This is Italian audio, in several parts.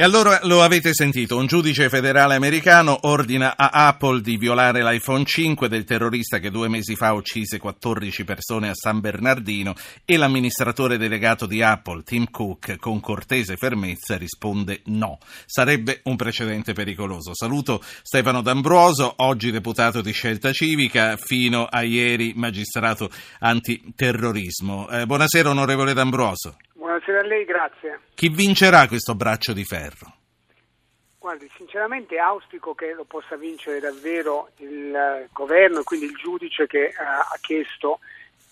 E allora lo avete sentito, un giudice federale americano ordina a Apple di violare l'iPhone 5 del terrorista che due mesi fa uccise 14 persone a San Bernardino e l'amministratore delegato di Apple, Tim Cook, con cortese fermezza risponde no. Sarebbe un precedente pericoloso. Saluto Stefano D'Ambroso, oggi deputato di Scelta Civica, fino a ieri magistrato antiterrorismo. Eh, buonasera onorevole D'Ambroso. Buonasera a lei, grazie. Chi vincerà questo braccio di ferro? Guardi, sinceramente auspico che lo possa vincere davvero il uh, governo e quindi il giudice che uh, ha chiesto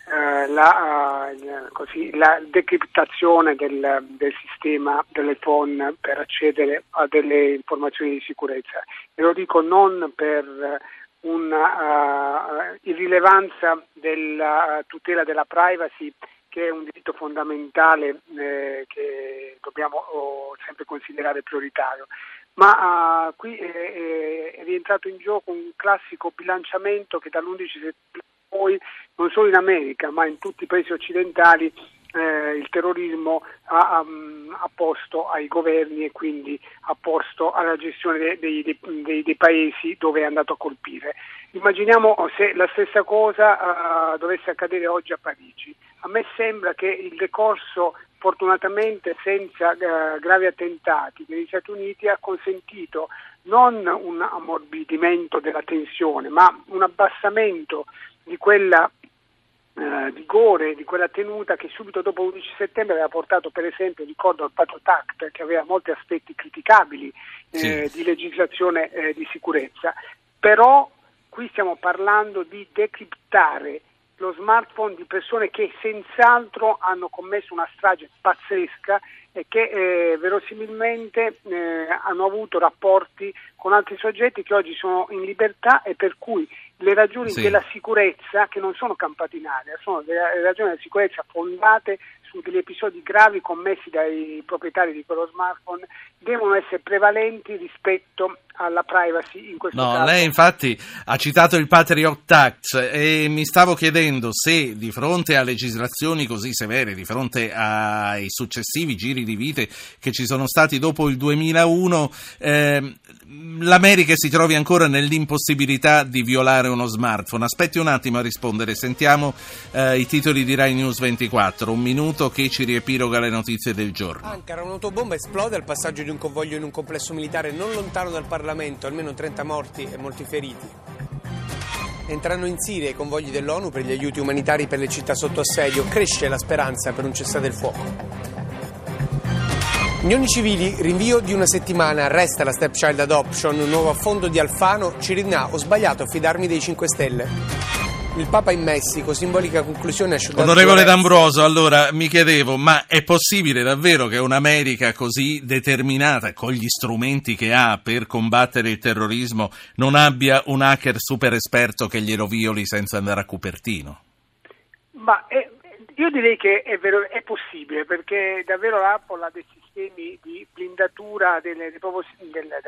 uh, la, così, la, decriptazione del, del sistema dell'iPhone per accedere a delle informazioni di sicurezza. E lo dico non per una irrilevanza della tutela della privacy che è un diritto fondamentale eh, che dobbiamo oh, sempre considerare prioritario. Ma uh, qui è, è, rientrato in gioco un classico bilanciamento che dall'11 settembre poi, non solo in America, ma in tutti i paesi occidentali, eh, il terrorismo ha, um, posto ai governi e quindi ha posto alla gestione dei, dei, dei, dei paesi dove è andato a colpire. Immaginiamo se la stessa cosa uh, dovesse accadere oggi a Parigi. A me sembra che il decorso, fortunatamente senza uh, gravi attentati, degli Stati Uniti ha consentito non un ammorbidimento della tensione, ma un abbassamento di quella eh, vigore, di quella tenuta che subito dopo l'11 settembre aveva portato per esempio, ricordo al Patriot Act che aveva molti aspetti criticabili eh, sì. di legislazione eh, di sicurezza, però qui stiamo parlando di decriptare lo smartphone di persone che senz'altro hanno commesso una strage pazzesca e che eh, verosimilmente eh, hanno avuto rapporti con altri soggetti che oggi sono in libertà e per cui le ragioni sì. della sicurezza, che non sono campate in aria, sono le ragioni della sicurezza fondate su degli episodi gravi commessi dai proprietari di quello smartphone, devono essere prevalenti rispetto alla privacy in questo no, caso. Lei infatti ha citato il Patriot Act e mi stavo chiedendo se di fronte a legislazioni così severe, di fronte ai successivi giri di vite che ci sono stati dopo il 2001, eh, l'America si trovi ancora nell'impossibilità di violare uno smartphone. Aspetti un attimo a rispondere, sentiamo eh, i titoli di Rai News 24, un minuto che ci riepiloga le notizie del giorno. Ankara, un'autobomba esplode al passaggio di un convoglio in un complesso militare non lontano dal Parlamento, almeno 30 morti e molti feriti. Entrano in Siria i convogli dell'ONU per gli aiuti umanitari per le città sotto assedio, cresce la speranza per un cessate del fuoco. Unioni civili, rinvio di una settimana, resta la stepchild adoption, nuovo affondo di Alfano, Cirinà, ho sbagliato a fidarmi dei 5 Stelle. Il Papa in Messico, simbolica conclusione asciugata. Onorevole D'Ambroso, allora mi chiedevo, ma è possibile davvero che un'America così determinata, con gli strumenti che ha per combattere il terrorismo, non abbia un hacker super esperto che glielo violi senza andare a Cupertino? Ma è, io direi che è, vero, è possibile perché davvero l'Apple ha dei sistemi di blindatura delle, delle, delle,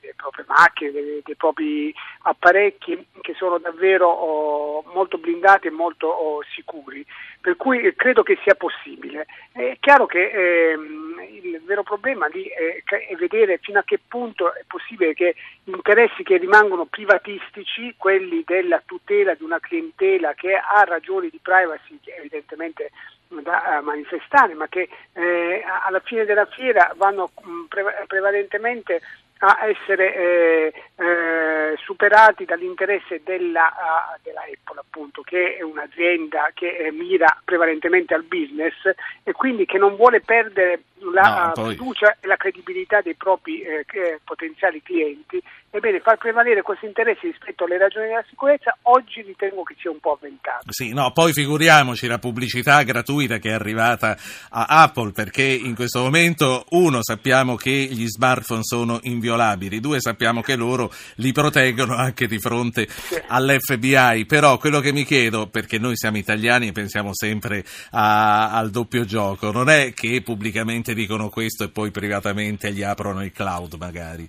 delle proprie macchine, dei, propri apparecchi che sono davvero oh, molto blindati e molto oh, sicuri, per cui credo che sia possibile. È chiaro che ehm, il vero problema lì è, è, vedere fino a che punto è possibile che interessi che rimangono privatistici, quelli della tutela di una clientela che ha ragioni di privacy evidentemente da manifestare, ma che eh, alla fine della fiera vanno mh, pre- prevalentemente a essere eh, eh, superati dall'interesse della, uh, della, Apple, appunto, che è un'azienda che eh, mira prevalentemente al business e quindi che non vuole perdere la no, poi... fiducia e la credibilità dei propri eh, potenziali clienti, ebbene far prevalere questi interessi rispetto alle ragioni della sicurezza oggi ritengo che sia un po' avventato. Sì, no, poi figuriamoci la pubblicità gratuita che è arrivata a Apple perché in questo momento uno sappiamo che gli smartphone sono inviolabili, due sappiamo che loro li proteggono anche di fronte sì. all'FBI, però quello che mi chiedo, perché noi siamo italiani e pensiamo sempre a, al doppio gioco, non è che pubblicamente dicono questo e poi privatamente gli aprono il cloud magari?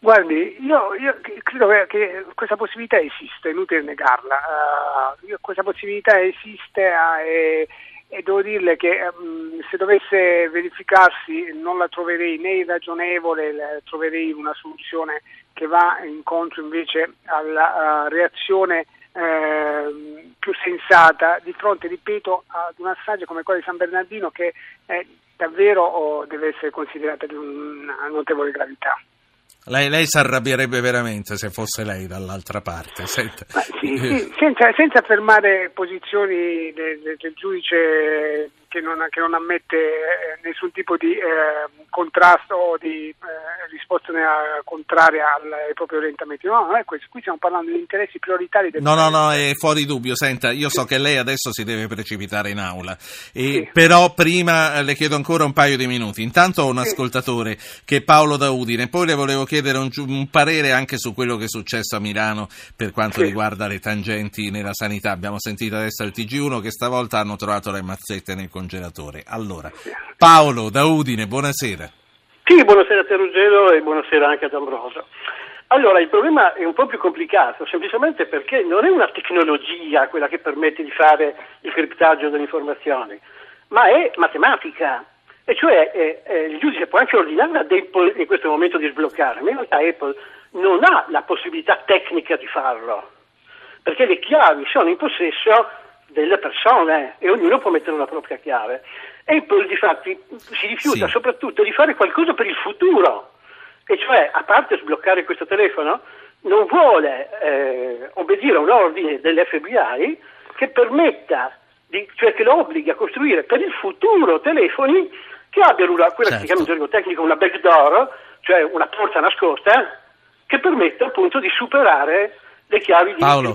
Guardi, io, io credo che questa possibilità esiste, è inutile negarla. Uh, questa possibilità esiste uh, e, e devo dirle che um, se dovesse verificarsi non la troverei né irragionevole, troverei una soluzione che va incontro invece alla uh, reazione uh, più sensata di fronte, ripeto, ad un assaggio come quello di San Bernardino che è davvero deve essere considerata di una notevole gravità. Lei, lei si arrabbierebbe veramente se fosse lei dall'altra parte. Sì, sì, senza, senza, affermare posizioni del, del giudice che non, che non ammette eh, nessun tipo di eh, contrasto o di eh, risposta contraria ai propri orientamenti. No, non è questo. Qui stiamo parlando di interessi prioritari del No, no, no, è fuori dubbio. Senta, io so che lei adesso si deve precipitare in aula, sì. però prima eh, le chiedo ancora un paio di minuti. Intanto ho un sì. ascoltatore che è Paolo da Udine, poi le volevo chiedere un, un, parere anche su quello che è successo a Milano per quanto sì. riguarda le tangenti nella sanità. Abbiamo sentito adesso al TG1 che stavolta hanno trovato le mazzette nel congelatore. Allora, Paolo da Udine, buonasera. Sì, buonasera a te Ruggero e buonasera anche ad Ambroso. Allora, il problema è un po' più complicato, semplicemente perché non è una tecnologia quella che permette di fare il criptaggio delle informazioni, ma è matematica. E cioè eh, eh, il giudice può anche ordinare ad Apple in questo momento di sbloccare, ma in realtà Apple non ha la possibilità tecnica di farlo, perché le chiavi sono in possesso delle persone e ognuno può mettere una propria chiave. Apple di fatti si rifiuta sì. soprattutto di fare qualcosa per il futuro, e cioè a parte sbloccare questo telefono, non vuole eh, obbedire a un ordine dell'FBI che permetta, di, cioè che lo obblighi a costruire per il futuro telefoni che abbiano una, quella certo. che si chiama in gergo tecnico una backdoor, cioè una porta nascosta, che permetta appunto di superare le chiavi di Paolo,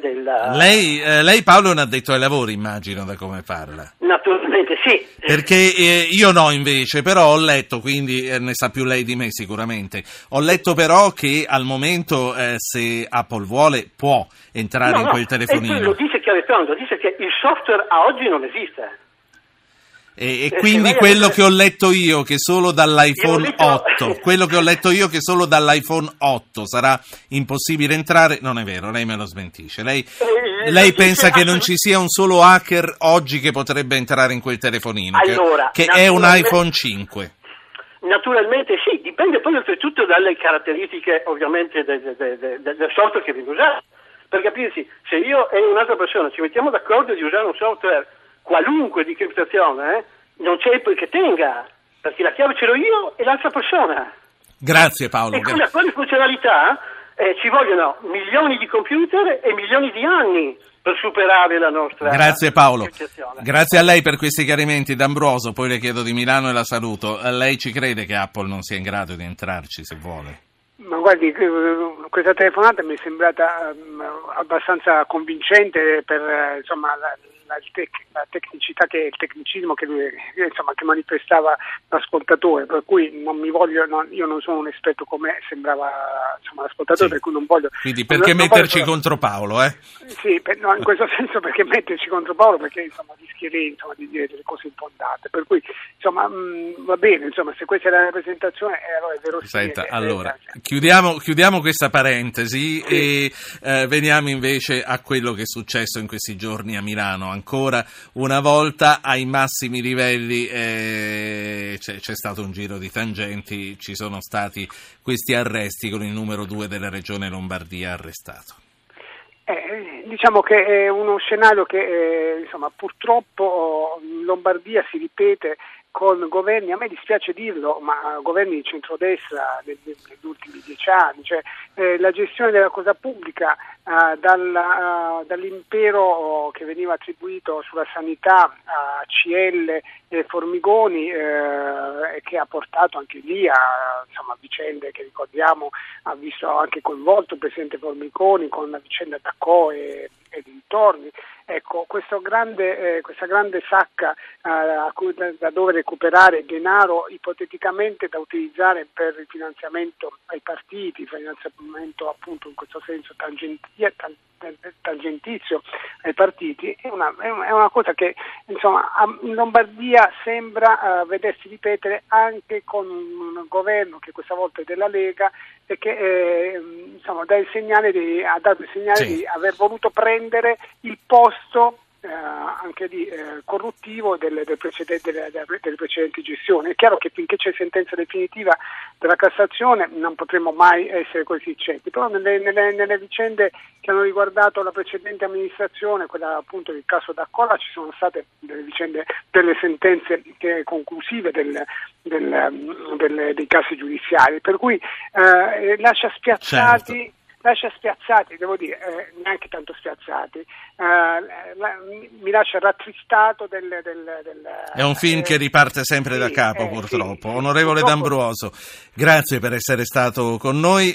della... Lei, eh, lei, Paolo è un addetto ai lavori, immagino, da come parla. Naturalmente sì. Perché eh, io no invece, però ho letto, quindi eh, ne sa più lei di me sicuramente, ho letto però che al momento eh, se Apple vuole può entrare no, in quel telefonino. E lo dice chiaramente, dice che il software a oggi non esiste. E, e quindi quello che ho letto io che solo dall'iPhone 8, quello che ho letto io che solo dall'iPhone 8 sarà impossibile entrare, non è vero, lei me lo smentisce. Lei, eh, lei pensa che non ci sia un solo hacker oggi che potrebbe entrare in quel telefonino, allora, che, che è un iPhone 5. Naturalmente sì, dipende poi oltretutto dalle caratteristiche ovviamente del, del, del, del software che viene usato. Per capirsi, se io e un'altra persona ci mettiamo d'accordo di usare un software qualunque di criptazione, eh, non c'è che tenga, perché la chiave ce l'ho io e l'altra persona. Grazie Paolo. E con quali funzionalità eh, ci vogliono milioni di computer e milioni di anni per superare la nostra Grazie Paolo. Grazie a lei per questi chiarimenti D'Ambroso, poi le chiedo di Milano e la saluto. Lei ci crede che Apple non sia in grado di entrarci se vuole? Ma guardi, questa telefonata mi è sembrata um, abbastanza convincente per uh, insomma, la, tec- la, tecnicità che il tecnicismo che, lui, insomma, che manifestava l'ascoltatore, per cui non mi voglio, non, io non sono un esperto come sembrava insomma, l'ascoltatore, sì. per cui non voglio. Quindi perché non, metterci voglio, contro Paolo? Eh? Sì, per, no, in questo senso perché metterci contro Paolo, perché insomma, rischierei insomma, di dire delle cose infondate. Per cui insomma, mh, va bene, insomma, se questa è la rappresentazione, eh, allora è vero. Senta, allora, chiudiamo, chiudiamo, questa parentesi sì. e eh, veniamo invece a quello che è successo in questi giorni a Milano ancora una volta ai massimi livelli eh, c'è, c'è, stato un giro di tangenti, ci sono stati questi arresti con il numero due della regione Lombardia arrestato. Eh, diciamo che è uno scenario che eh, insomma, purtroppo in Lombardia si ripete con governi, a me dispiace dirlo, ma governi di centrodestra negli, ultimi dieci anni, cioè, eh, la gestione della cosa pubblica eh, dalla, uh, dall'impero che veniva attribuito sulla sanità a CL e Formigoni eh, che ha portato anche lì a insomma, vicende che ricordiamo, ha visto anche coinvolto il Presidente Formigoni con la vicenda Dacco e, e dintorni. Ecco, grande, eh, questa grande sacca eh, da, da, dove recuperare denaro ipoteticamente da utilizzare per il finanziamento ai partiti, finanziamento appunto in questo senso tangentizio ai partiti, è una, è una cosa che insomma, in Lombardia sembra uh, vedersi ripetere anche con un governo che questa volta è della Lega e che eh, insomma, il di, ha dato il segnale sì. di aver voluto prendere il posto anche di eh, corruttivo del, del precedente, delle, delle, precedenti gestioni. È chiaro che finché c'è sentenza definitiva della Cassazione non potremo mai essere così certi, però nelle, nelle, nelle, vicende che hanno riguardato la precedente amministrazione, quella appunto del caso d'Accola, ci sono state delle vicende, delle sentenze conclusive del, del, dei casi giudiziari, per cui eh, lascia spiazzati. Certo lascia spiazzati, devo dire, eh, neanche tanto spiazzati, eh, la, mi lascia rattristato del, del, del, È un film eh, che riparte sempre sì, da capo, eh, purtroppo. Sì, Onorevole purtroppo... D'Ambruoso, grazie per essere stato con noi.